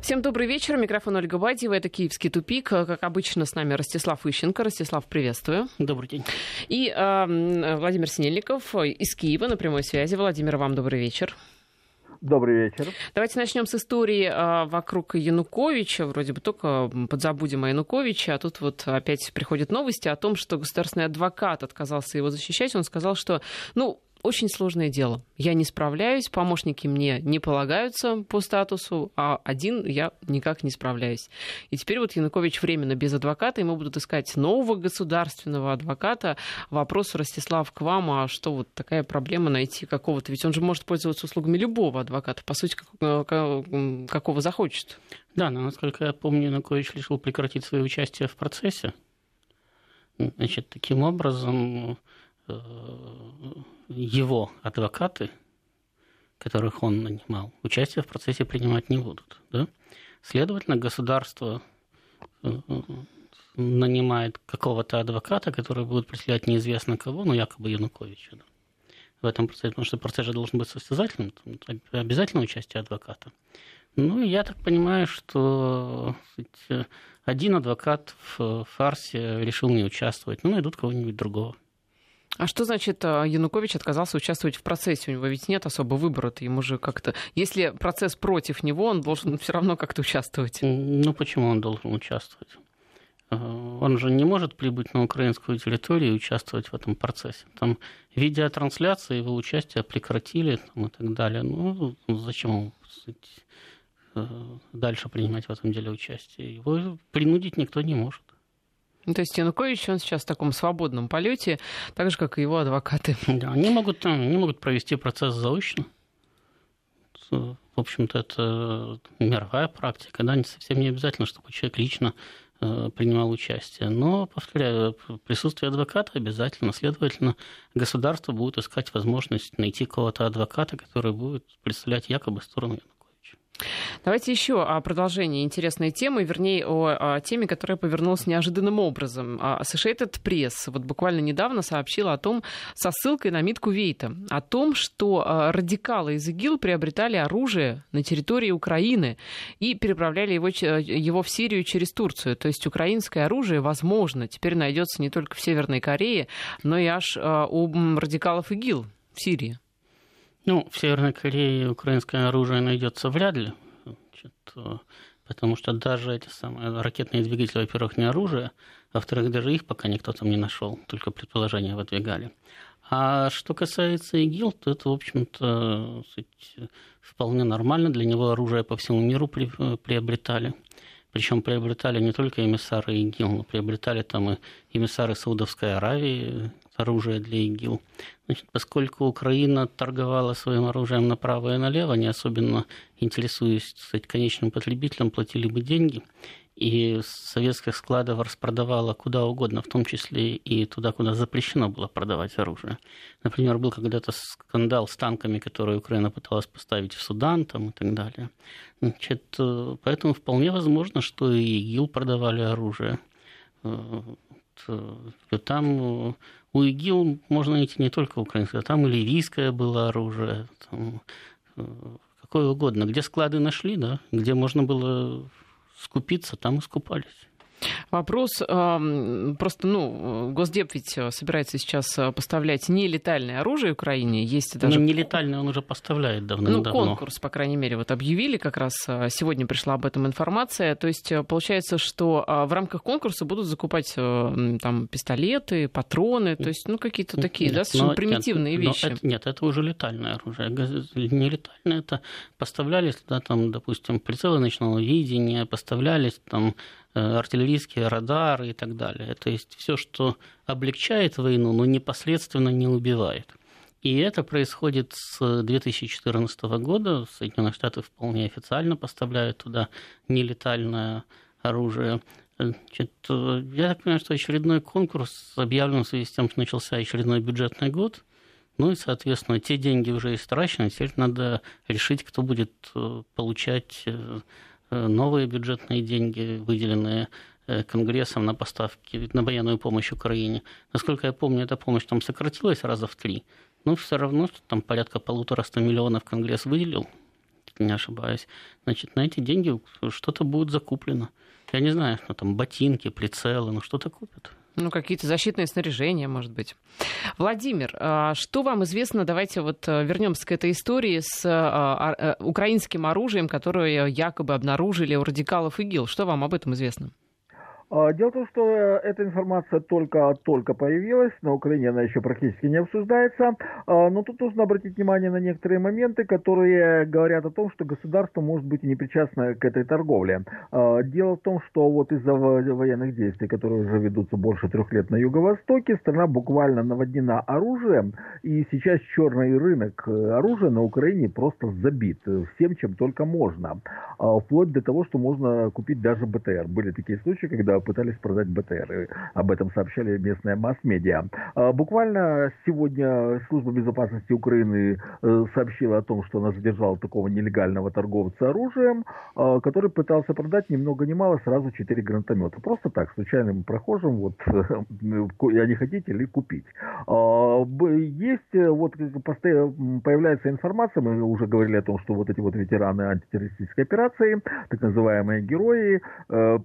Всем добрый вечер. Микрофон Ольга Бадьева. Это «Киевский тупик». Как обычно, с нами Ростислав Ищенко. Ростислав, приветствую. Добрый день. И э, Владимир Синельников из Киева на прямой связи. Владимир, вам добрый вечер. Добрый вечер. Давайте начнем с истории э, вокруг Януковича. Вроде бы только подзабудем о Януковиче, а тут вот опять приходят новости о том, что государственный адвокат отказался его защищать. Он сказал, что, ну, очень сложное дело. Я не справляюсь, помощники мне не полагаются по статусу, а один я никак не справляюсь. И теперь вот Янукович временно без адвоката, ему будут искать нового государственного адвоката. Вопрос, Ростислав, к вам, а что вот такая проблема найти какого-то? Ведь он же может пользоваться услугами любого адвоката, по сути, э, какого захочет. Да, но, насколько я помню, Янукович решил прекратить свое участие в процессе. Значит, таким образом э, его адвокаты, которых он нанимал, участие в процессе принимать не будут. Да? Следовательно, государство э, нанимает какого-то адвоката, который будет преследовать неизвестно кого, ну, якобы Януковича. Да? В этом процессе, потому что процесс же должен быть состязательным, обязательно участие адвоката. Ну, я так понимаю, что один адвокат в фарсе решил не участвовать, ну, найдут кого-нибудь другого. А что значит а, Янукович отказался участвовать в процессе? У него ведь нет особо выбора-то. Ему же как-то... Если процесс против него, он должен все равно как-то участвовать. Ну, почему он должен участвовать? А, он же не может прибыть на украинскую территорию и участвовать в этом процессе. Там видеотрансляции его участия прекратили там, и так далее. Ну, зачем ему э, дальше принимать в этом деле участие? Его принудить никто не может. Ну, то есть Янукович, он сейчас в таком свободном полете, так же, как и его адвокаты. Да, они могут, они могут провести процесс заочно. В общем-то, это мировая практика. Да, совсем не обязательно, чтобы человек лично э, принимал участие. Но, повторяю, присутствие адвоката обязательно. Следовательно, государство будет искать возможность найти кого-то адвоката, который будет представлять якобы сторону. Давайте еще о продолжении интересной темы, вернее, о, теме, которая повернулась неожиданным образом. Associated Press вот буквально недавно сообщила о том, со ссылкой на Митку Вейта, о том, что а, радикалы из ИГИЛ приобретали оружие на территории Украины и переправляли его, его в Сирию через Турцию. То есть украинское оружие, возможно, теперь найдется не только в Северной Корее, но и аж а, у радикалов ИГИЛ в Сирии. Ну, в Северной Корее украинское оружие найдется вряд ли, значит, э, потому что даже эти самые ракетные двигатели, во-первых, не оружие, во-вторых, даже их пока никто там не нашел, только предположения выдвигали. А что касается ИГИЛ, то это, в общем-то, вполне нормально. Для него оружие по всему миру э, приобретали. Причем приобретали не только эмиссары ИГИЛ, но приобретали там и эмиссары Саудовской Аравии, оружие для ИГИЛ. Значит, поскольку Украина торговала своим оружием направо и налево, не особенно интересуясь кстати, конечным потребителям, платили бы деньги, и советских складов распродавала куда угодно, в том числе и туда, куда запрещено было продавать оружие. Например, был когда-то скандал с танками, которые Украина пыталась поставить в Судан там, и так далее. Значит, э, поэтому вполне возможно, что и ИГИЛ продавали оружие. Э, э, там у ИГИЛ можно найти не только украинское, там и ливийское было оружие, там, какое угодно. Где склады нашли, да, где можно было скупиться, там и скупались. Вопрос, просто, ну, Госдеп ведь э, собирается сейчас э, поставлять нелетальное оружие Украине. Есть даже... Ну, нелетальное он уже поставляет давно-давно. Ну, конкурс, по крайней мере, вот объявили как раз. Э, сегодня пришла об этом информация. То есть получается, что в рамках конкурса будут закупать там пистолеты, патроны, то есть, ну, какие-то такие, нет, да, совершенно но, примитивные нет, вещи. Это, нет, это уже летальное оружие. Нелетальное это поставлялись туда, там, допустим, прицелы ночного видения, поставлялись там артиллерийские радары и так далее. То есть все, что облегчает войну, но непосредственно не убивает. И это происходит с 2014 года. Соединенные Штаты вполне официально поставляют туда нелетальное оружие. Значит, я так понимаю, что очередной конкурс объявлен в связи с тем, что начался очередной бюджетный год. Ну и, соответственно, те деньги уже истрачены, теперь надо решить, кто будет э, получать э, Э, новые бюджетные деньги, выделенные э, Конгрессом на поставки, на военную помощь Украине. Насколько я помню, эта помощь там сократилась раза в три, но все равно что там порядка полутораста миллионов Конгресс выделил не ошибаюсь. Значит, на эти деньги что-то будет закуплено. Я не знаю, что там, ботинки, прицелы, ну что-то купят. Ну, какие-то защитные снаряжения, может быть. Владимир, а что вам известно? Давайте вот э, вернемся к этой истории с а, а, украинским оружием, которое якобы обнаружили у радикалов ИГИЛ. Что вам об этом известно? А, дело в том, что э, эта информация только-только появилась, на Украине она еще практически не обсуждается, а, но тут нужно обратить внимание на некоторые моменты, которые говорят о том, что государство может быть и не причастно к этой торговле. А, дело в том, что вот из-за военных действий, которые уже ведутся больше трех лет на Юго-Востоке, страна буквально наводнена оружием, и сейчас черный рынок э, оружия на Украине просто забит всем, чем только можно, вплоть до того, что можно купить даже БТР. Были такие случаи, когда пытались продать БТР. Об этом сообщали местные масс-медиа. А, буквально сегодня Служба безопасности Украины э, сообщила о том, что она задержала такого нелегального торговца оружием, а, который пытался продать ни много ни мало сразу 4 гранатомета. Просто так, случайным прохожим, вот, я не хотите ли купить. А, есть, э, вот, появляется информация, мы уже говорили о том, что вот эти вот ветераны антитеррористической операции, так называемые герои, э,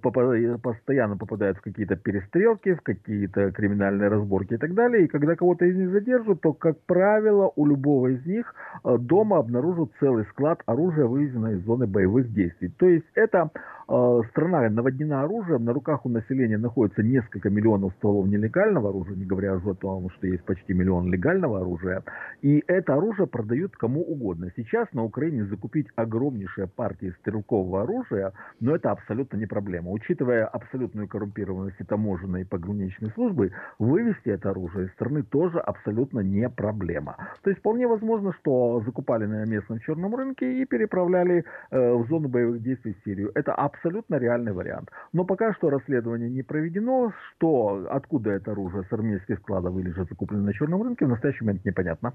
постоянно постоянно попадают в какие-то перестрелки, в какие-то криминальные разборки и так далее. И когда кого-то из них задержат, то, как правило, у любого из них э, дома обнаружат целый склад оружия, вывезенного из зоны боевых действий. То есть это э, страна наводнена оружием, на руках у населения находится несколько миллионов стволов нелегального оружия, не говоря уже о том, что есть почти миллион легального оружия. И это оружие продают кому угодно. Сейчас на Украине закупить огромнейшие партии стрелкового оружия, но это абсолютно не проблема. Учитывая абсолютно абсолютную коррумпированность и таможенной и пограничной службы, вывести это оружие из страны тоже абсолютно не проблема. То есть вполне возможно, что закупали на местном черном рынке и переправляли э, в зону боевых действий в Сирию. Это абсолютно реальный вариант. Но пока что расследование не проведено, что откуда это оружие с армейских складов или же закуплено на черном рынке, в настоящий момент непонятно.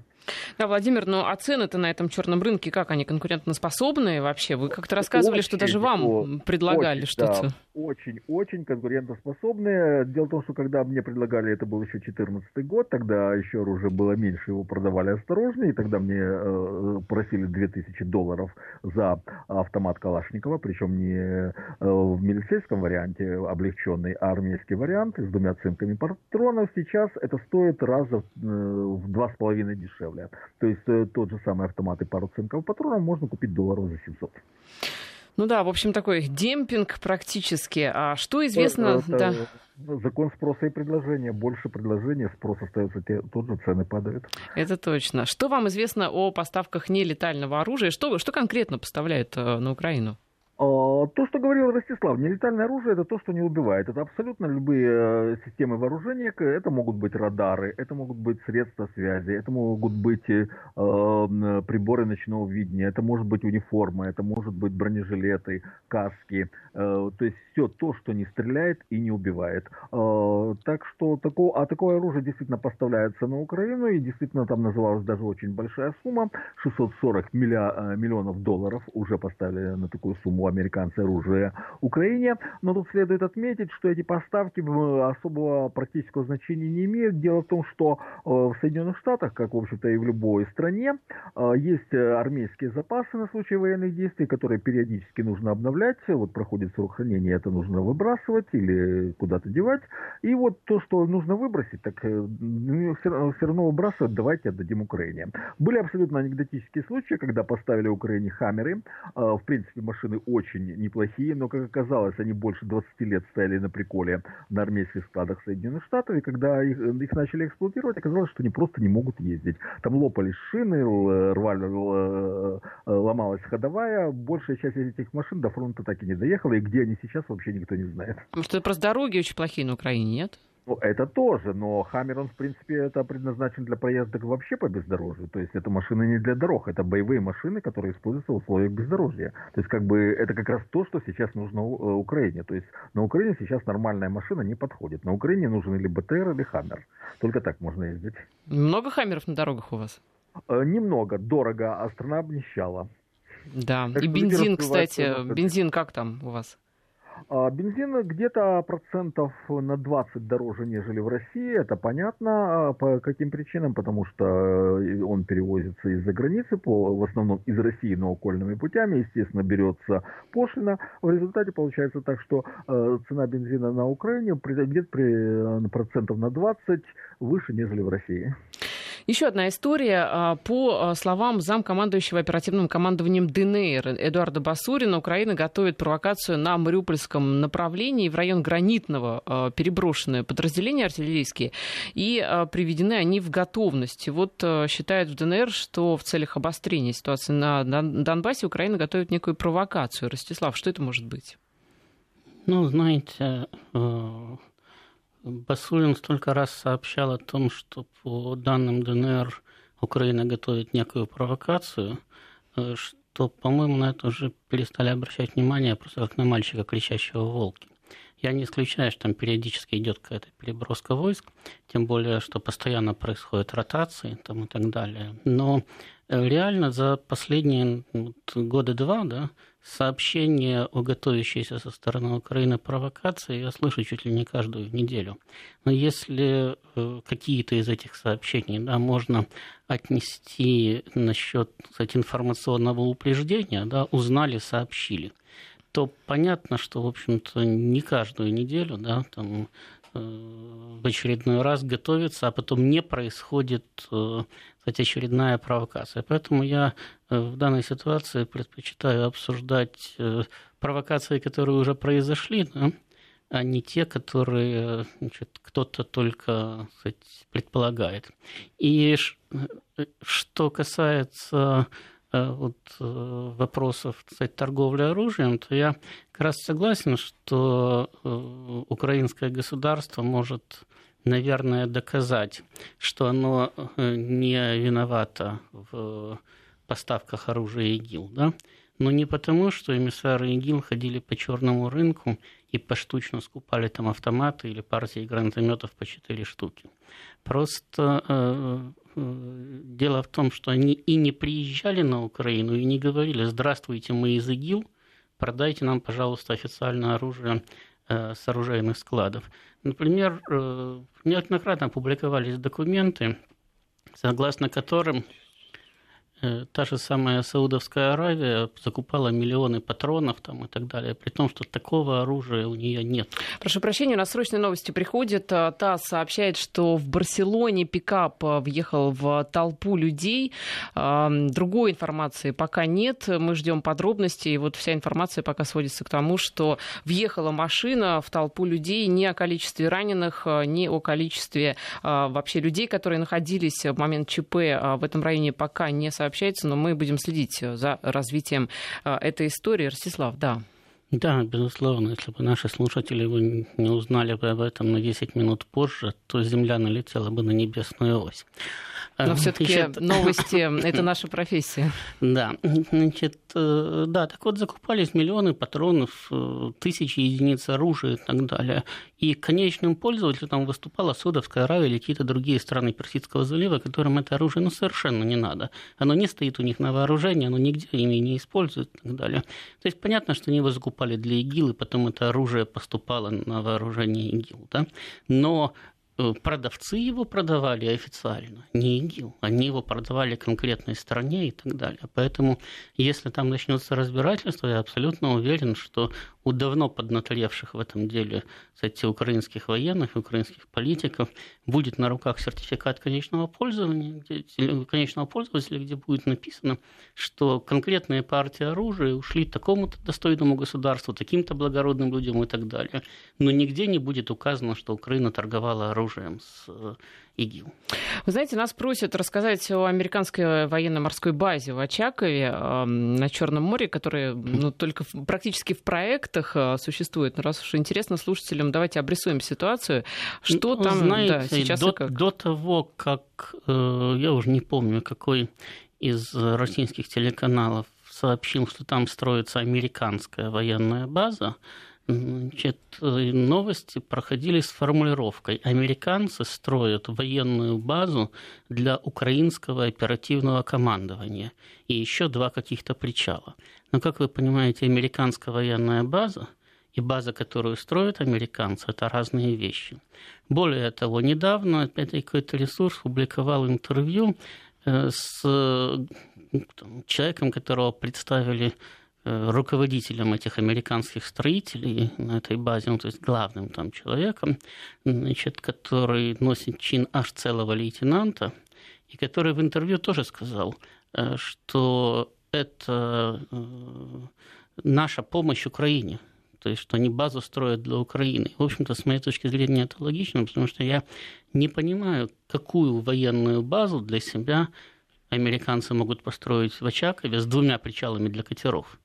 Да, Владимир, ну а цены-то на этом черном рынке, как они конкурентоспособные вообще? Вы как-то рассказывали, очень, что даже вам предлагали что-то. Да, очень, очень конкурентоспособные. Дело в том, что когда мне предлагали, это был еще 2014 год, тогда еще оружие было меньше, его продавали осторожнее, и тогда мне э, просили 2000 долларов за автомат Калашникова, причем не э, в милицейском варианте облегченный, а армейский вариант с двумя цинками патронов. Сейчас это стоит раза э, в два с половиной дешевле. То есть э, тот же самый автомат и пару цинков патронов можно купить долларов за 700. Ну да, в общем, такой демпинг практически. А что известно... Это, да. Закон спроса и предложения. Больше предложения, спрос остается тот же, цены падают. Это точно. Что вам известно о поставках нелетального оружия? Что, что конкретно поставляют э, на Украину? А, то, что говорил Ростислав, нелетальное оружие это то, что не убивает. Это абсолютно любые э, системы вооружения. Это могут быть радары, это могут быть средства связи, это могут быть э, приборы ночного видения, это может быть униформа, это может быть бронежилеты, каски. Э, то есть все то, что не стреляет и не убивает. Э, так что такого, а такое оружие действительно поставляется на Украину и действительно там называлась даже очень большая сумма. 640 миллиа, миллионов долларов уже поставили на такую сумму американцы оружие Украине. Но тут следует отметить, что эти поставки особого практического значения не имеют. Дело в том, что э, в Соединенных Штатах, как в общем-то и в любой стране, э, есть армейские запасы на случай военных действий, которые периодически нужно обновлять. Вот проходит срок хранения, это нужно выбрасывать или куда-то девать. И вот то, что нужно выбросить, так э, ну, все равно выбрасывать, давайте отдадим Украине. Были абсолютно анекдотические случаи, когда поставили Украине хаммеры. В принципе, машины очень очень неплохие, но, как оказалось, они больше 20 лет стояли на приколе на армейских складах Соединенных Штатов, и когда их, их начали эксплуатировать, оказалось, что они просто не могут ездить. Там лопались шины, рвали, ломалась ходовая, большая часть этих машин до фронта так и не доехала, и где они сейчас, вообще никто не знает. Может, это просто дороги очень плохие на Украине, нет? Ну, это тоже, но Хаммер, он, в принципе, это предназначен для проездок вообще по бездорожью. То есть это машины не для дорог, это боевые машины, которые используются в условиях бездорожья. То есть как бы это как раз то, что сейчас нужно э, Украине. То есть на Украине сейчас нормальная машина не подходит. На Украине нужен или БТР, или Хаммер. Только так можно ездить. Много Хаммеров на дорогах у вас? Э, немного, дорого, а страна обнищала. Да, так и бензин, кстати, бензин как там у вас? А бензин где-то процентов на 20 дороже, нежели в России. Это понятно. А по каким причинам? Потому что э, он перевозится из-за границы, по, в основном из России, но окольными путями. Естественно, берется пошлина. В результате получается так, что э, цена бензина на Украине где-то при, э, процентов на 20 выше, нежели в России. Еще одна история. А, по а, словам замкомандующего оперативным командованием ДНР Эдуарда Басурина, Украина готовит провокацию на Мариупольском направлении в район Гранитного а, переброшенное подразделения артиллерийские, и приведены они в готовность. Вот считают в ДНР, что в целях обострения ситуации на Донбассе Украина готовит некую провокацию. Ростислав, что это может быть? Ну, знаете, э, Басулин столько раз сообщал о том, что по данным ДНР Украина готовит некую провокацию, э, что, по-моему, на это уже перестали обращать внимание просто как на мальчика, кричащего волки. Я не исключаю, что там периодически идет какая-то переброска войск, тем более, что постоянно происходят ротации там, и так далее. Но реально за последние вот, года два да, сообщения о готовящейся со стороны Украины провокации я слышу чуть ли не каждую неделю. Но если э, какие-то из этих сообщений да, можно отнести насчет кстати, информационного упреждения, да, узнали, сообщили, то понятно, что, в общем-то, не каждую неделю да, там, э, в очередной раз готовится, а потом не происходит э, кстати, очередная провокация. Поэтому я э, в данной ситуации предпочитаю обсуждать э, провокации, которые уже произошли, да, а не те, которые кто-то только кстати, предполагает. И э, что касается вот, вопросов кстати, торговли оружием, то я как раз согласен, что украинское государство может наверное, доказать, что оно э, не виновато в поставках оружия ИГИЛ, да? но не потому, что эмиссары ИГИЛ ходили по черному рынку и поштучно скупали там автоматы или партии гранатометов по четыре штуки. Просто э, э, дело в том, что они и не приезжали на Украину, и не говорили «Здравствуйте, мы из ИГИЛ, продайте нам, пожалуйста, официальное оружие э, с оружейных складов». Например, э, неоднократно публиковались документы, согласно которым Э, та же самая Саудовская Аравия закупала миллионы патронов там, и так далее, при том, что такого оружия у нее нет. Прошу прощения, у нас срочные новости приходят. Э, ТАСС сообщает, что в Барселоне пикап э, въехал в толпу людей. Другой информации пока нет. Мы ждем подробностей. Вот вся информация пока сводится к тому, что въехала машина в толпу людей не о количестве раненых, не о количестве вообще людей, которые находились в момент ЧП в этом районе, пока не сообщается сообщается, но мы будем следить э, за развитием э, этой истории. Ростислав, да. Да, безусловно. Если бы наши слушатели не узнали бы об этом на 10 минут позже, то Земля налетела бы на небесную ось. Но все-таки новости – это наша профессия. Да, значит, э, да, так вот закупались миллионы патронов, э, тысячи единиц оружия и так далее. И конечным пользователем там выступала Саудовская Аравия или какие-то другие страны Персидского залива, которым это оружие ну, совершенно не надо. Оно не стоит у них на вооружении, оно нигде ими не используют и так далее. То есть понятно, что они его закупали для ИГИЛ, и потом это оружие поступало на вооружение ИГИЛ. Да? Но Э, продавцы его продавали официально, не ИГИЛ. Они его продавали конкретной стране и так далее. Поэтому, если там начнется разбирательство, я абсолютно уверен, что у давно поднаторевших в этом деле, кстати, украинских военных, украинских политиков будет на руках сертификат конечного пользования, где, конечного пользователя, где будет написано, что конкретные партии оружия ушли такому-то достойному государству, таким-то благородным людям и так далее. Но нигде не будет указано, что Украина торговала оружием с э, ИГИЛ. Вы знаете, нас просят рассказать о американской военно-морской базе в Очакове на Черном море, которая ну, только практически в проектах а, существует. Но раз уж интересно слушателям, давайте обрисуем ситуацию. Что ну, там знаете, да, сейчас до, как? До того, как, э, я уже не помню, какой из российских телеканалов сообщил, что там строится американская военная база, Значит, новости проходили с формулировкой «Американцы строят военную базу для украинского оперативного командования» и еще два каких-то причала. Но, как вы понимаете, американская военная база и база, которую строят американцы, это разные вещи. Более того, недавно опять какой-то ресурс публиковал интервью э, с там, человеком, которого представили э, руководителем этих американских строителей на этой базе, ну, то есть главным там человеком, значит, который носит чин аж целого лейтенанта, и который в интервью тоже сказал, э, что это наша помощь Украине – то есть что они базу строят для Украины. В общем-то, с моей точки зрения, это логично, потому что я не понимаю, какую военную базу для себя американцы могут построить в Очакове с двумя причалами для катеров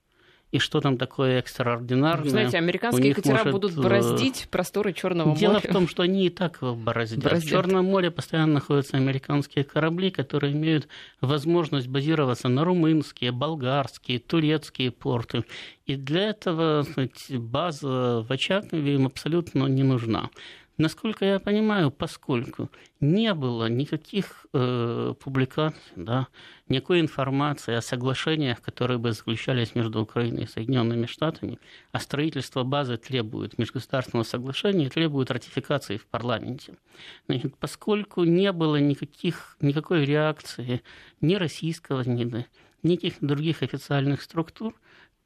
и что там такое экстраординарное. Знаете, американские катера может... будут э, бороздить просторы Черного моря. Дело в том, что они и так бороздят. бороздят. В Черном море постоянно находятся американские корабли, которые имеют возможность базироваться на румынские, болгарские, турецкие порты. И для этого сказать, база в Очакове им абсолютно не нужна. Насколько я понимаю, поскольку не было никаких э, публикаций, да, никакой информации о соглашениях, которые бы заключались между Украиной и Соединенными Штатами, а строительство базы требует межгосударственного соглашения, требует ратификации в парламенте. Значит, поскольку не было никаких, никакой реакции ни российского, ни никаких других официальных структур,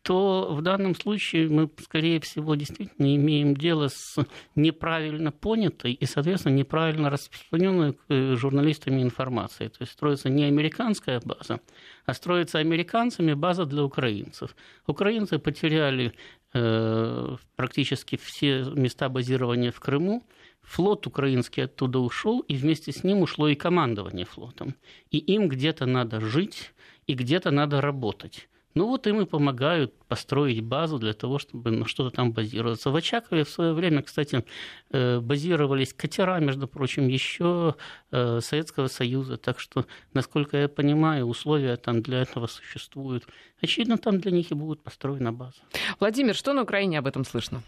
то в данном случае мы, скорее всего, действительно имеем дело с неправильно понятой и, соответственно, неправильно распространенной э, журналистами информацией. То есть строится не американская база, а строится американцами база для украинцев. Украинцы потеряли э, практически все места базирования в Крыму, флот украинский оттуда ушел, и вместе с ним ушло и командование флотом. И им где-то надо жить, и где-то надо работать. Ну вот им и помогают построить базу для того, чтобы на что-то там базироваться. В Очакове в свое время, кстати, э, базировались катера, между прочим, еще э, Советского Союза. Так что, насколько я понимаю, условия там для этого существуют. Очевидно, там для них и будет построена база. Владимир, что на Украине об этом слышно?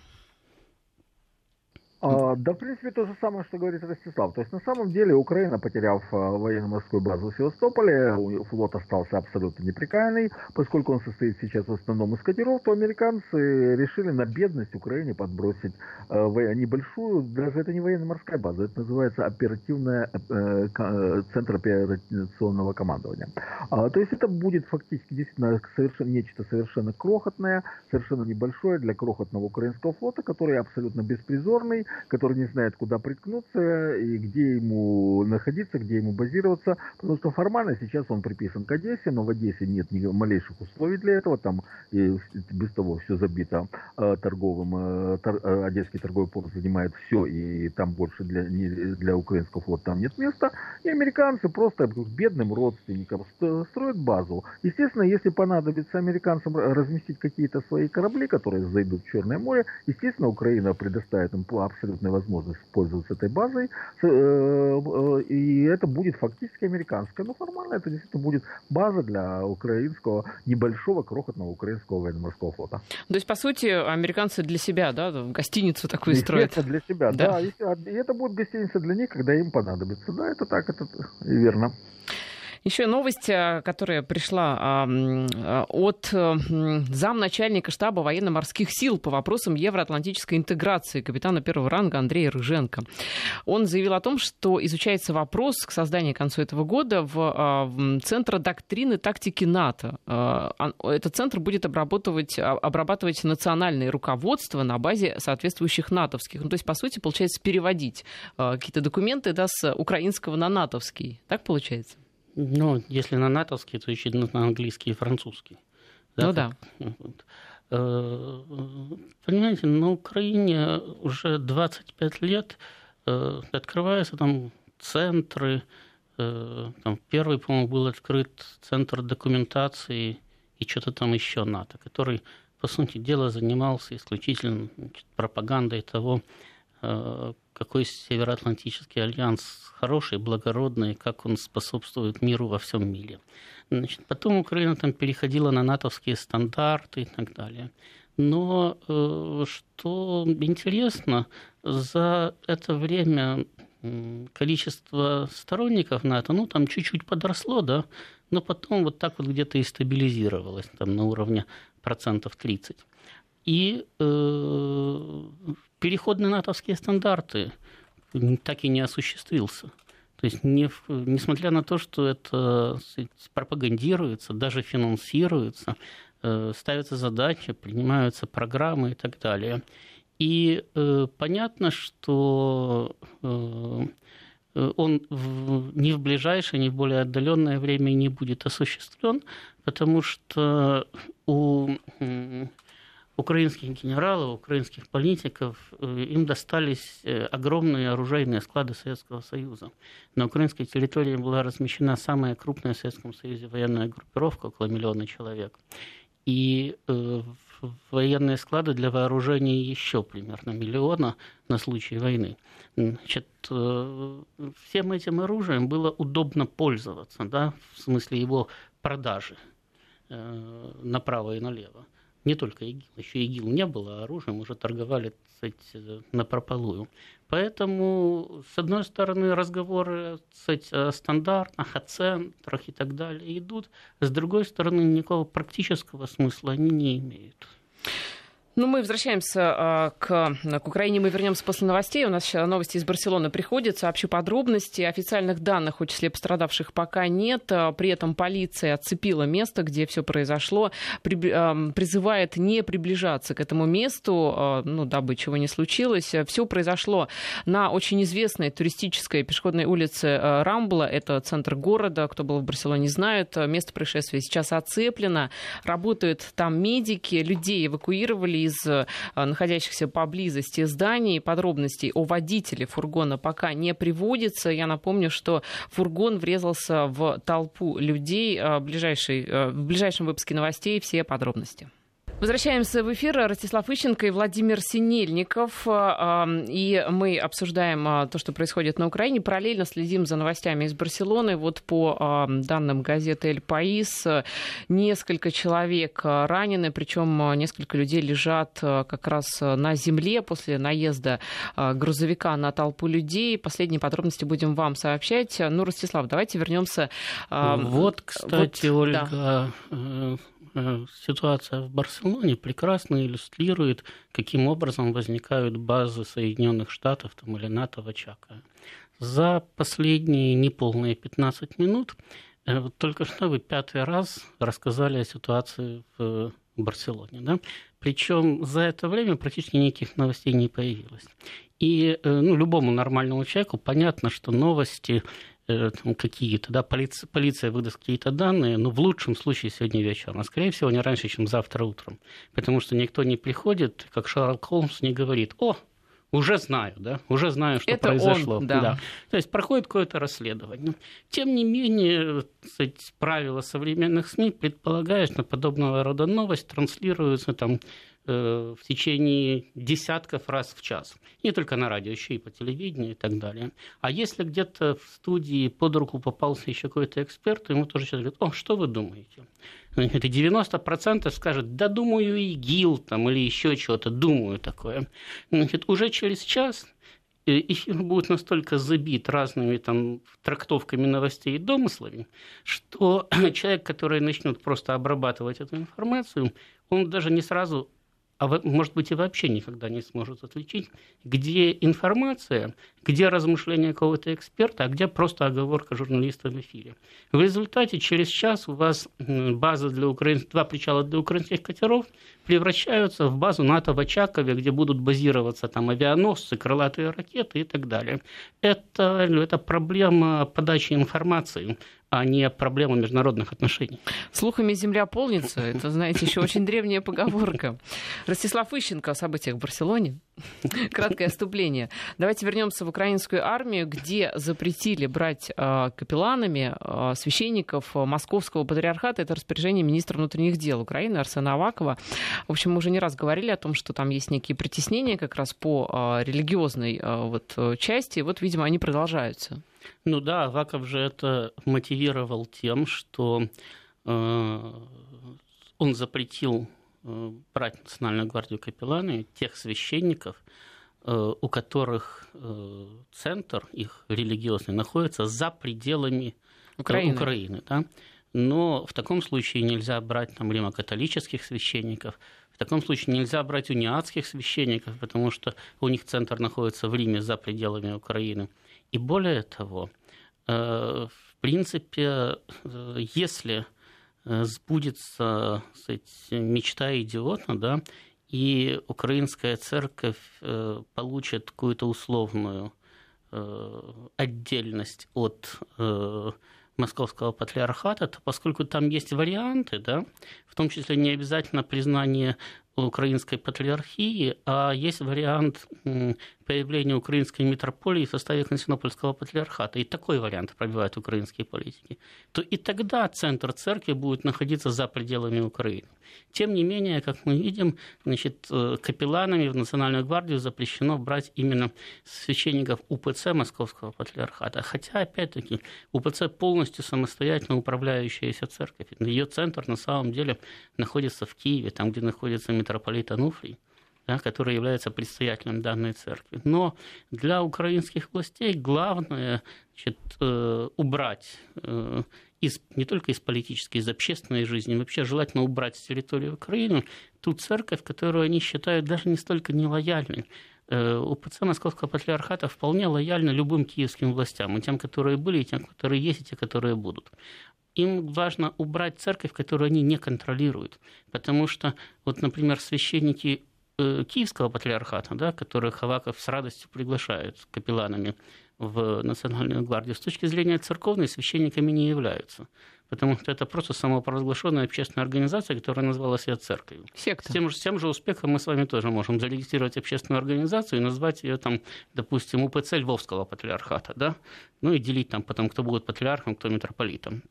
А, да, в принципе, то же самое, что говорит Ростислав. То есть, на самом деле, Украина, потеряв а, военно-морскую базу в Севастополе, флот остался абсолютно неприкаянный. Поскольку он состоит сейчас в основном из катеров, то американцы решили на бедность Украине подбросить а, небольшую, даже это не военно-морская база, это называется оперативная, э, центр операционного командования. То есть, это будет фактически действительно совершенно, нечто совершенно крохотное, совершенно небольшое для крохотного украинского флота, который абсолютно беспризорный, который не знает, куда приткнуться и где ему находиться, где ему базироваться, потому что формально сейчас он приписан к Одессе, но в Одессе нет ни малейших условий для этого, там и без того все забито э, торговым, э, тор, э, Одесский торговый порт занимает все, и там больше для, для украинского флота там нет места, и американцы просто бедным родственникам строят базу. Естественно, если понадобится американцам разместить какие-то свои корабли, которые зайдут в Черное море, естественно, Украина предоставит им абсолютная возможность пользоваться этой базой, э, э, и это будет фактически американская. Но формально это действительно будет база для украинского, небольшого, крохотного украинского военно-морского флота. То есть, по сути, американцы для себя, да, гостиницу такую строят? для себя, да. да. И это будет гостиница для них, когда им понадобится. Да, это так, это верно. Еще новость, э, которая пришла э, от э, замначальника штаба военно-морских сил по вопросам евроатлантической интеграции капитана первого ранга Андрея Рыженко. Он заявил о том, что изучается вопрос к созданию к концу этого года в Центре доктрины тактики НАТО. Этот центр будет обрабатывать, обрабатывать национальное руководство на базе соответствующих натовских. Ну, то есть, по сути, получается переводить какие-то документы да, с украинского на натовский. Так получается? Ну, если на натовский, то еще на английский и французский. Да, ну да. Вот. Э, понимаете, на Украине уже 25 лет э, открываются там центры. Э, там первый, по-моему, был открыт центр документации и что-то там еще НАТО, который, по сути дела, занимался исключительно значит, пропагандой того, какой Североатлантический альянс хороший, благородный, как он способствует миру во всем мире. Значит, потом Украина там переходила на натовские стандарты и так далее. Но э, что интересно, за это время количество сторонников НАТО, ну, там чуть-чуть подросло, да, но потом вот так вот где-то и стабилизировалось, там на уровне процентов 30. И э, переход на натовские стандарты так и не осуществился. То есть, не, несмотря на то, что это пропагандируется, даже финансируется, э, ставятся задачи, принимаются программы и так далее. И э, понятно, что э, он в, ни в ближайшее, ни в более отдаленное время не будет осуществлен, потому что у украинских генералов, украинских политиков, э, им достались э, огромные оружейные склады Советского Союза. На украинской территории была размещена самая крупная в Советском Союзе военная группировка, около миллиона человек. И э, военные склады для вооружения еще примерно миллиона на случай войны. Значит, всем этим оружием было удобно пользоваться, да, в смысле его продажи направо и налево не только ИГИЛ, еще ИГИЛ не было, а оружием уже торговали сказать, на прополую. Поэтому, с одной стороны, разговоры сказать, о стандартах, о центрах и так далее идут, с другой стороны, никакого практического смысла они не имеют. Ну, мы возвращаемся а, к, к Украине. Мы вернемся после новостей. У нас сейчас новости из Барселоны приходят. Сообщу подробности. Официальных данных о числе пострадавших пока нет. А, при этом полиция отцепила место, где все произошло. При, а, призывает не приближаться к этому месту, ну, дабы чего не случилось. Все произошло на очень известной туристической пешеходной улице Рамбла. Это центр города. Кто был в Барселоне, знает. Место происшествия сейчас оцеплено. Работают там медики. Людей эвакуировали из э, находящихся поблизости зданий. Подробностей о водителе фургона пока не приводится. Я напомню, что фургон врезался в толпу людей. Э, э, в ближайшем выпуске новостей все подробности. Возвращаемся в эфир. Ростислав Ищенко и Владимир Синельников. А, и мы обсуждаем а, то, что происходит на Украине. Параллельно следим за новостями из Барселоны. Вот по данным газеты «Эль Паис», несколько человек ранены, причем несколько людей лежат как раз на земле после наезда грузовика на толпу людей. Последние подробности будем вам сообщать. Ну, Ростислав, давайте вернемся. Вот, кстати, вот, Ольга, да э, Э, ситуация в Барселоне прекрасно иллюстрирует, каким образом возникают базы Соединенных Штатов там, или НАТО в Очаково. За последние неполные 15 минут э, только что вы пятый раз рассказали о ситуации в Барселоне. Да? Причем за это время практически никаких новостей не появилось. И э, ну, любому нормальному человеку понятно, что новости Э, какие-то, да, полиция, полиция выдаст какие-то данные, но в лучшем случае сегодня вечером, а скорее всего не раньше, чем завтра утром. Потому что никто не приходит, как Шерлок Холмс не говорит, о, уже знаю, да, уже знаю, что Это произошло. Он, да. Да. То есть проходит какое-то расследование. Тем не менее, правила современных СМИ предполагают, что подобного рода новость транслируется там в течение десятков раз в час. Не только на радио, еще и по телевидению и так далее. А если где-то в студии под руку попался еще какой-то эксперт, ему тоже сейчас говорят, о, что вы думаете? Это 90% скажет, да думаю, ИГИЛ там, или еще чего-то, думаю такое. Значит, уже через час э, эфир будет настолько забит разными там трактовками новостей и домыслами, что человек, который начнет просто обрабатывать эту информацию, он даже не сразу а может быть и вообще никогда не сможет отличить, где информация, где размышления какого-то эксперта, а где просто оговорка журналиста в эфире. В результате через час у вас база для украин... два причала для украинских катеров превращаются в базу НАТО в Очакове, где будут базироваться там авианосцы, крылатые ракеты и так далее. Это, это проблема подачи информации а не проблема международных отношений. Слухами земля полнится. Это, знаете, еще очень древняя поговорка. Ростислав Ищенко о событиях в Барселоне. Краткое отступление. Давайте вернемся в украинскую армию, где запретили брать э, капелланами э, священников Московского патриархата. Это распоряжение министра внутренних дел Украины Арсена Авакова. В общем, мы уже не раз говорили о том, что там есть некие притеснения как раз по э, религиозной вот, части. Вот, видимо, они продолжаются. Ну да, Аваков же это мотивировал тем, что он запретил брать Национальную гвардию капелланы тех священников, э, у которых э, центр их религиозный находится за пределами Украины. Украины да? Но в таком случае нельзя брать там римокатолических священников, в таком случае нельзя брать униатских священников, потому что у них центр находится в Риме за пределами Украины. И более того, э, в принципе, э, если э, сбудется сказать, мечта идиота, да, и украинская церковь получит какую-то условную отдельность от московского патриархата, то поскольку там есть варианты, да, в том числе не обязательно признание украинской патриархии, а есть вариант появления украинской митрополии в составе Константинопольского патриархата. И такой вариант пробивают украинские политики. То и тогда центр церкви будет находиться за пределами Украины. Тем не менее, как мы видим, значит, э, капелланами в Национальную гвардию запрещено брать именно священников УПЦ Московского патриархата. Хотя, опять-таки, УПЦ полностью самостоятельно управляющаяся церковь. Ее центр на самом деле находится в Киеве, там, где находится митрополит Ануфрий да, который является предстоятелем данной церкви. Но для украинских властей главное значит, э, убрать э, из, не только из политической, из общественной жизни, вообще желательно убрать с территории Украины ту церковь, которую они считают даже не столько нелояльной. Э, УПЦ Московского патриархата вполне лояльна любым киевским властям, и тем, которые были, и тем, которые есть, и те, которые будут им важно убрать церковь, которую они не контролируют. Потому что, вот, например, священники Киевского патриархата, да, которых Аваков с радостью приглашает капелланами в Национальную гвардию, с точки зрения церковной священниками не являются. Потому что это просто самопровозглашенная общественная организация, которая назвала себя церковью. Секта. С тем, же, с тем же успехом мы с вами тоже можем зарегистрировать общественную организацию и назвать ее, там, допустим, УПЦ Львовского патриархата, да? ну и делить там потом, кто будет патриархом, кто митрополитом.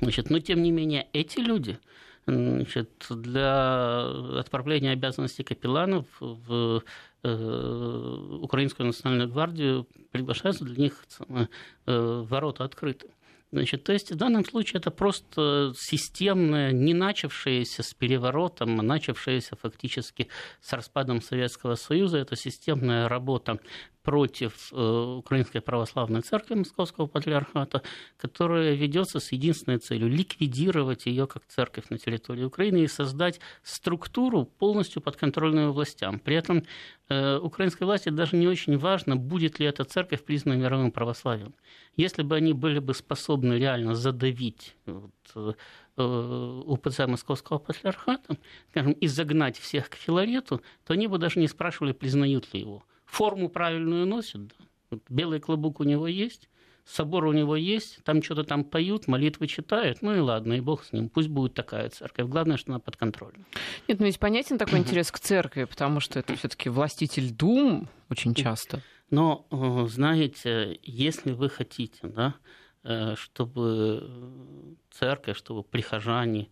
Значит, но тем не менее эти люди значит, для отправления обязанностей капелланов в э, Украинскую национальную гвардию приглашаются, для них э, ворота открыты. Значит, то есть в данном случае это просто системная, не начавшаяся с переворотом, а начавшаяся фактически с распадом Советского Союза, это системная работа против э, Украинской Православной Церкви Московского Патриархата, которая ведется с единственной целью – ликвидировать ее как церковь на территории Украины и создать структуру полностью подконтрольную властям. При этом э, украинской власти даже не очень важно, будет ли эта церковь признана мировым православием. Если бы они были бы способны реально задавить вот, э, УПЦ Московского Патриархата, скажем, и загнать всех к Филарету, то они бы даже не спрашивали, признают ли его форму правильную носит, да. Вот белый клобук у него есть, собор у него есть, там что-то там поют, молитвы читают, ну и ладно, и бог с ним, пусть будет такая церковь. Главное, что она под контролем. Нет, ну ведь понятен такой интерес к церкви, потому что это все-таки властитель дум очень часто. Но, э, знаете, если вы хотите, да, э, чтобы церковь, чтобы прихожане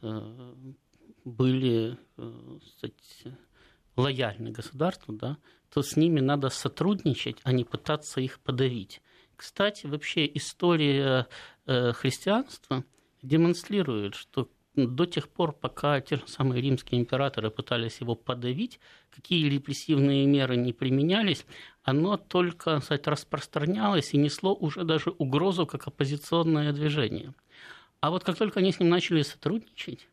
э, были кстати, лояльны государству, да, то с ними надо сотрудничать, а не пытаться их подавить. Кстати, вообще история э, христианства демонстрирует, что до тех пор, пока те же самые римские императоры пытались его подавить, какие репрессивные меры не применялись, оно только сказать, распространялось и несло уже даже угрозу как оппозиционное движение. А вот как только они с ним начали сотрудничать,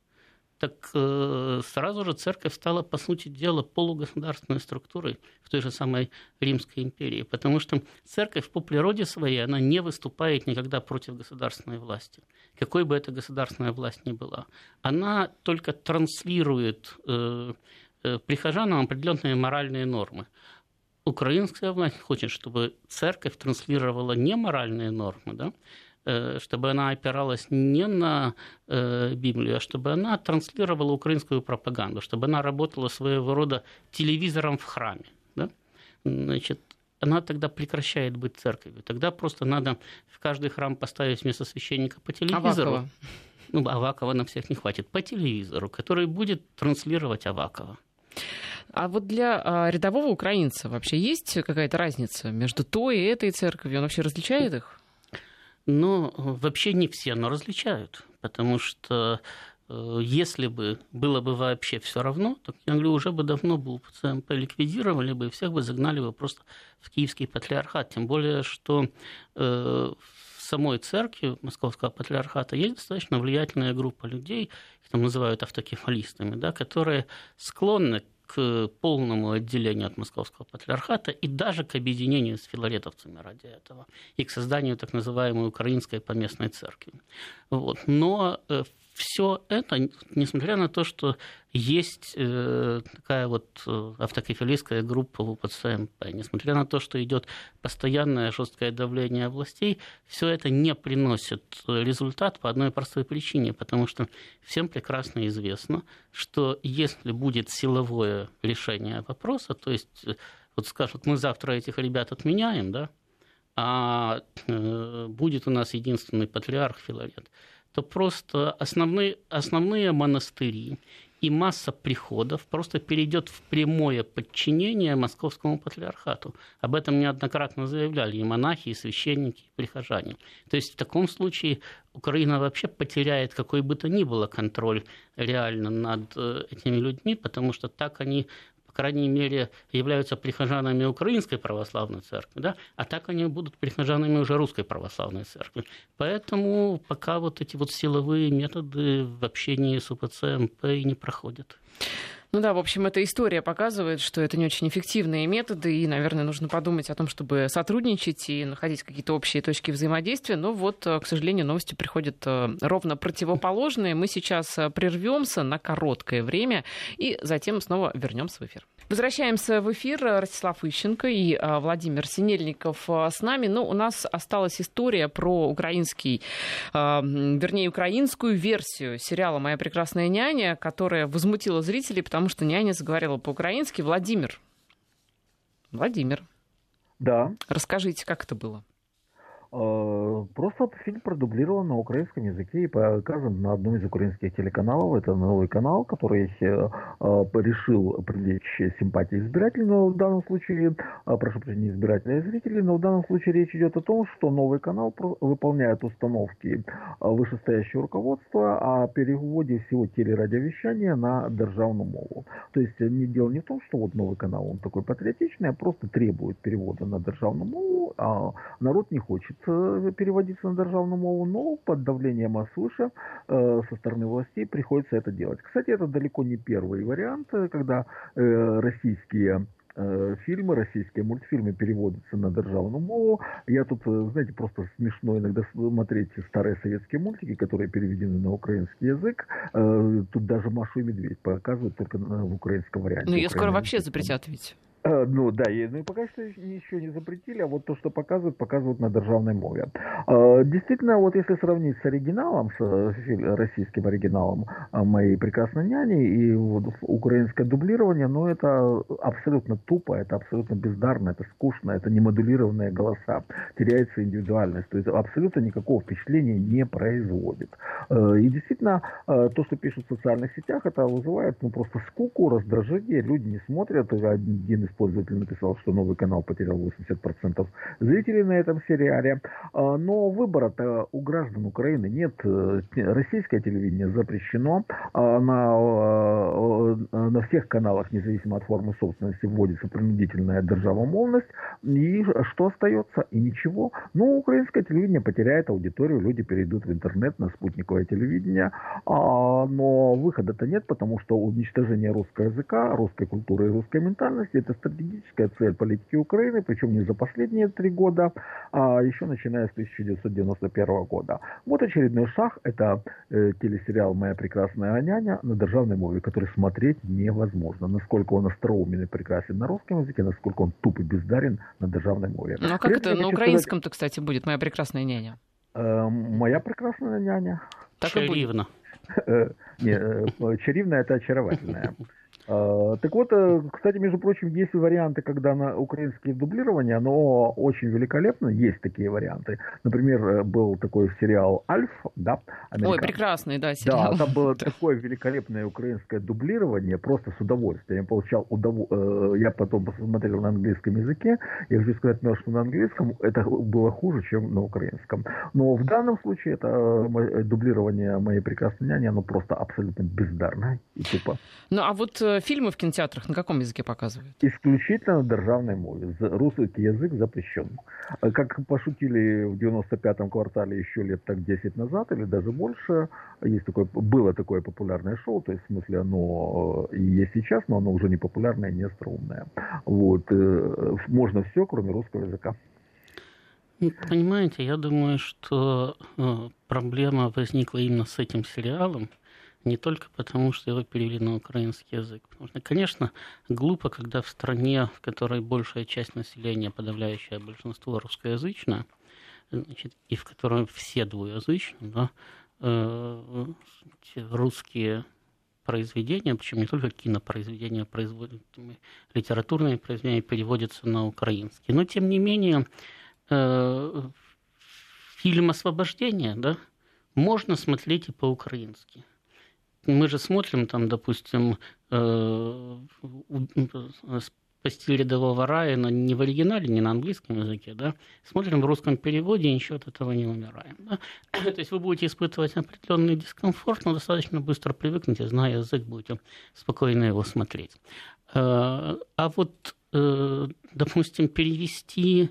так э, сразу же церковь стала, по сути дела, полугосударственной структурой в той же самой Римской империи, потому что церковь по природе своей, она не выступает никогда против государственной власти, какой бы эта государственная власть ни была. Она только транслирует э, э, прихожанам определенные моральные нормы. Украинская власть хочет, чтобы церковь транслировала не моральные нормы, да, чтобы она опиралась не на э, Библию, а чтобы она транслировала украинскую пропаганду, чтобы она работала своего рода телевизором в храме. Да? Значит, она тогда прекращает быть церковью. Тогда просто надо в каждый храм поставить вместо священника по телевизору. Авакова. Ну, Авакова на всех не хватит. По телевизору, который будет транслировать Авакова. А вот для а, рядового украинца вообще есть какая-то разница между той и этой церковью? Он вообще различает их? Но вообще не все, но различают, потому что э, если бы было бы вообще все равно, то, говорю, уже бы давно был ПЦМП ликвидировали бы, и всех бы загнали бы просто в киевский патриархат. Тем более, что э, в самой церкви Московского патриархата есть достаточно влиятельная группа людей, их там называют автокефалистами, да, которые склонны к полному отделению от московского патриархата и даже к объединению с филаретовцами ради этого и к созданию так называемой украинской поместной церкви. Вот. Но э, все это, несмотря на то, что есть э, такая вот э, автокефалистская группа в УПЦ-МП, несмотря на то, что идет постоянное жесткое давление областей, все это не приносит результат по одной простой причине, потому что всем прекрасно известно, что если будет силовое решение вопроса, то есть э, вот скажут, мы завтра этих ребят отменяем, да, а будет у нас единственный патриарх Филарет, то просто основные, основные монастыри и масса приходов просто перейдет в прямое подчинение московскому патриархату. Об этом неоднократно заявляли и монахи, и священники, и прихожане. То есть в таком случае Украина вообще потеряет какой бы то ни было контроль реально над э, этими людьми, потому что так они по крайней мере, являются прихожанами Украинской православной церкви, да, а так они будут прихожанами уже Русской православной церкви. Поэтому пока вот эти вот силовые методы в общении с УПЦ МП и не проходят. Ну да, в общем, эта история показывает, что это не очень эффективные методы, и, наверное, нужно подумать о том, чтобы сотрудничать и находить какие-то общие точки взаимодействия. Но вот, э, к сожалению, новости приходят э, ровно противоположные. Мы сейчас э, прервемся на короткое время и затем снова вернемся в эфир. Возвращаемся в эфир. Ростислав Ищенко и Владимир Синельников с нами. Но ну, у нас осталась история про украинский, вернее, украинскую версию сериала «Моя прекрасная няня», которая возмутила зрителей, потому что няня заговорила по-украински. Владимир. Владимир. Да. Расскажите, как это было? Э, просто фильм продублирован на украинском языке и показан на одном из украинских телеканалов. Это новый канал, который э, э, решил привлечь симпатии избирателей, но в данном случае, прошу прощения, избирателей, зрителей, но в данном случае речь идет о том, что новый канал выполняет установки вышестоящего руководства о переводе всего телерадиовещания на державную мову. То есть не дело не в том, что вот новый канал, он такой патриотичный, а просто требует перевода на державную мову, а народ не хочет Э, переводиться на державную мову, но под давлением свыше э, со стороны властей приходится это делать. Кстати, это далеко не первый вариант, э, когда э, российские э, фильмы, российские мультфильмы переводятся на державную мову. Я тут, э, знаете, просто смешно иногда смотреть старые советские мультики, которые переведены на украинский язык. Тут даже Машу и Медведь показывают только в украинском варианте. Ну, ее скоро вообще запретят ведь. Э, ну да, ну и пока что еще не запретили, а вот то, что показывают, показывают на державной мове. Э, действительно, вот если сравнить с оригиналом, с э, российским оригиналом «Моей прекрасной няни» и вот украинское дублирование, ну это абсолютно тупо, это абсолютно бездарно, это скучно, это не модулированные голоса, теряется индивидуальность, то есть абсолютно никакого впечатления не производит. И действительно, то, что пишут в социальных сетях, это вызывает ну, просто скуку, раздражение, люди не смотрят, один из пользователь написал, что новый канал потерял 80% зрителей на этом сериале. А, но выбора-то у граждан Украины нет. Э, российское телевидение запрещено. А на, э, на всех каналах, независимо от формы собственности, вводится принудительная державомовность. И что остается? И ничего. Ну, украинское телевидение потеряет аудиторию, люди перейдут в интернет, на спутниковое телевидение. А, но выхода-то нет, потому что уничтожение русского языка, русской культуры и русской ментальности – это стратегическая цель политики Украины, причем не за последние три года, а еще начиная с 1991 года. Вот очередной шаг – это э, телесериал «Моя прекрасная няня» на державной мове, который смотреть невозможно. Насколько он остроумен и прекрасен на русском языке, насколько он туп и бездарен на державной мове. Ну а как это на украинском-то, кстати, будет «Моя прекрасная няня»? Э, «Моя прекрасная няня». Так Чаривна. Э, не, э, чаривна – это очаровательная. А, так вот, э, кстати, между прочим, есть варианты, когда на украинское дублирование, оно очень великолепно, есть такие варианты. Например, э, был такой сериал «Альф», да? Ой, прекрасный, да, сериал. Да, там было такое великолепное украинское дублирование, просто с удовольствием. Я получал удов... Э, я потом посмотрел на английском языке, я хочу сказать, что на английском это было хуже, чем на украинском. Но в данном случае это дублирование моей прекрасной няни, оно просто абсолютно бездарное и тупо. Ну, а вот фильмы в кинотеатрах на каком языке показывают? Исключительно на державной мове. Русский язык запрещен. Как пошутили в 95-м квартале еще лет так 10 назад, или даже больше, есть такое, было такое популярное шоу, то есть в смысле оно и есть сейчас, но оно уже не популярное, не остроумное. Вот. Можно все, кроме русского языка. Ну, понимаете, я думаю, что э, проблема возникла именно с этим сериалом, не только потому, что его перевели на украинский язык. Потому что, конечно, глупо, когда в стране, в которой большая часть населения, подавляющее большинство русскоязычное, значит, и в которой все двуязычны, да, э, русские произведения, причем не только кинопроизведения, производ... литературные произведения переводятся на украинский. Но, тем не менее, Э, фильм «Освобождение», да, можно смотреть и по-украински. Мы же смотрим там, допустим, э, «Спасти рядового Райана» не в оригинале, не на английском языке, да, смотрим в русском переводе и ничего от этого не умираем. Да? То есть вы будете испытывать определенный дискомфорт, но достаточно быстро привыкнете, зная язык, будете спокойно его смотреть. Э, а вот, допустим, перевести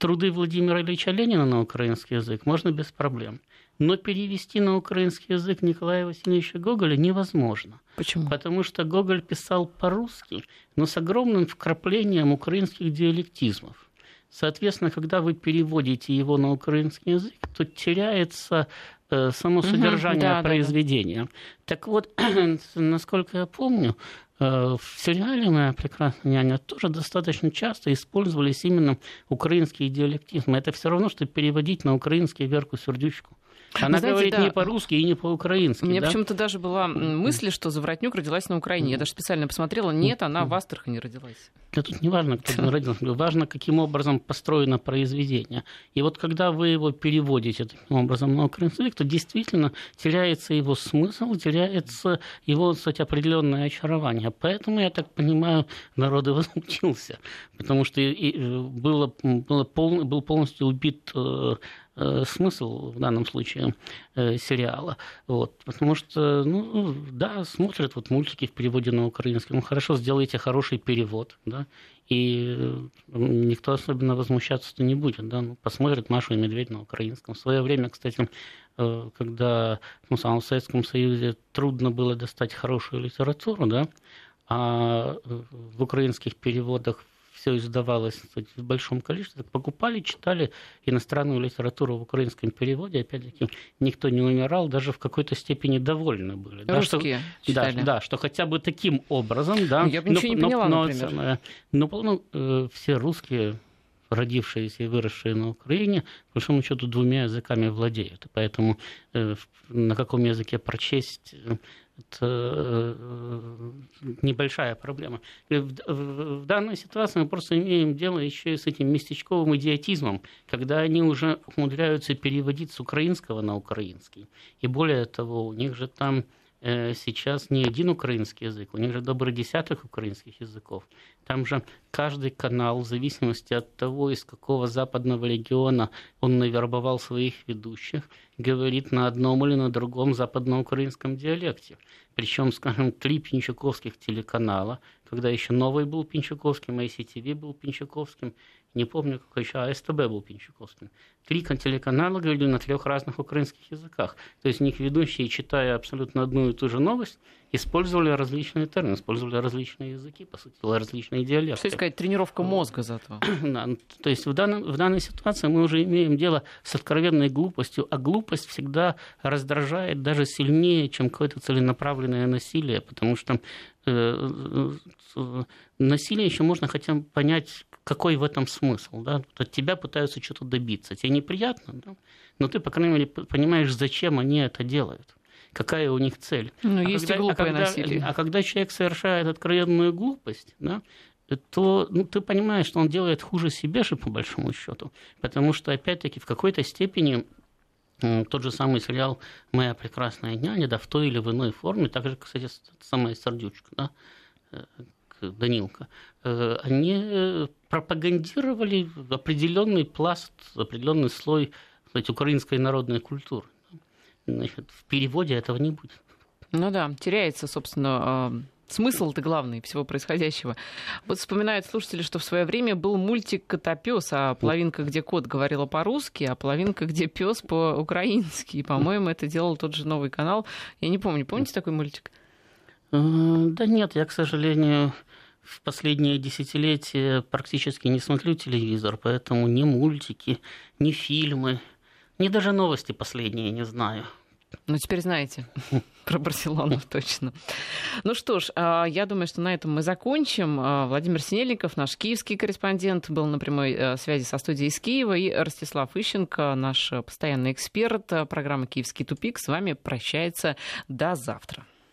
труды Владимира Ильича Ленина на украинский язык можно без проблем. Но перевести на украинский язык Николая Васильевича Гоголя невозможно. Почему? Потому что Гоголь писал по-русски, но с огромным вкраплением украинских диалектизмов. Соответственно, когда вы переводите его на украинский язык, то теряется э, само содержание угу, да, произведения. Да, да. Так вот, насколько я помню, Э, в сериале «Моя прекрасная няня» тоже достаточно часто использовались именно украинские диалектизмы. Это все равно, что переводить на украинский Верку Сердючку. Она Знаете, говорит да. не по-русски и не по-украински. У меня да? почему-то даже была мысль, что Заворотнюк родилась на Украине. Я даже специально посмотрела. Нет, она в Астрахани родилась. Да тут не важно, кто родился. Важно, каким образом построено произведение. И вот когда вы его переводите таким образом на украинский язык, то действительно теряется его смысл, теряется его, кстати, определенное очарование. Поэтому, я так понимаю, народ и возмутился. Потому что было, было пол, был полностью убит э, Э, смысл в данном случае э, сериала. Вот, потому что, ну, да, смотрят вот мультики в переводе на украинский. Ну, хорошо, сделайте хороший перевод, да, и э, никто особенно возмущаться-то не будет, да, ну, посмотрят Машу и Медведь на украинском. В свое время, кстати, когда ну, в Советском Союзе трудно было достать хорошую литературу, да, а в украинских переводах все издавалось в большом количестве, покупали, читали иностранную литературу в украинском переводе, опять-таки никто не умирал, даже в какой-то степени довольны были. Русские да, что, читали. Да, да, что хотя бы таким образом, да. Я бы ничего но, не поняла, но, например. Но, но э, все русские родившиеся и выросшие на Украине, по большому счету, двумя языками владеют. Поэтому э, на каком языке прочесть э, это э, небольшая проблема. В данной ситуации мы просто имеем дело еще и с этим местечковым идиотизмом, когда они уже умудряются переводить с украинского на украинский. И более того, у них же там сейчас не один украинский язык, у них же добрый десяток украинских языков. Там же каждый канал, в зависимости от того, из какого западного региона он навербовал своих ведущих, говорит на одном или на другом западноукраинском диалекте. Причем, скажем, три пинчуковских телеканала, когда еще новый был пинчуковским, ICTV был пинчуковским, не помню, какой еще, а СТБ был пинчуковским. Три телеканала говорили на трех разных украинских языках. То есть них ведущие, читая абсолютно одну и ту же новость, использовали различные термины, использовали различные языки, по сути, различные диалекты. Что сказать, тренировка мозга зато. да, то есть в, данном, в данной ситуации мы уже имеем дело с откровенной глупостью, а глупость всегда раздражает даже сильнее, чем какое-то целенаправленное насилие, потому что э, э, насилие еще можно хотя бы понять какой в этом смысл? Да? От тебя пытаются что-то добиться. Тебе неприятно, да? но ты, по крайней мере, понимаешь, зачем они это делают. Какая у них цель? Ну, а есть когда, и глупое а когда, насилие. А когда человек совершает откровенную глупость, да, то ну, ты понимаешь, что он делает хуже себе же, по большому счету. Потому что, опять-таки, в какой-то степени тот же самый сериал «Моя прекрасная няня», да, в той или в иной форме, также, кстати, самая сердючка, да, э, Данилка, э, они э, пропагандировали определенный пласт, определенный слой сказать, украинской народной культуры. Значит, в переводе этого не будет. Ну да, теряется, собственно, смысл-то главный всего происходящего. Вот вспоминают слушатели, что в свое время был мультик «Котопес», а половинка, где кот говорила по-русски, а половинка, где пес по-украински. И, по-моему, это делал тот же новый канал. Я не помню, помните такой мультик? Э, да нет, я, к сожалению, в последние десятилетия практически не смотрю телевизор, поэтому ни мультики, ни фильмы, ни даже новости последние не знаю. Ну, теперь знаете про Барселону точно. Ну что ж, а, я думаю, что на этом мы закончим. А, Владимир Синельников, наш киевский корреспондент, был на прямой э, связи со студией из Киева, и Ростислав Ищенко, наш постоянный эксперт программы «Киевский тупик», с вами прощается до завтра.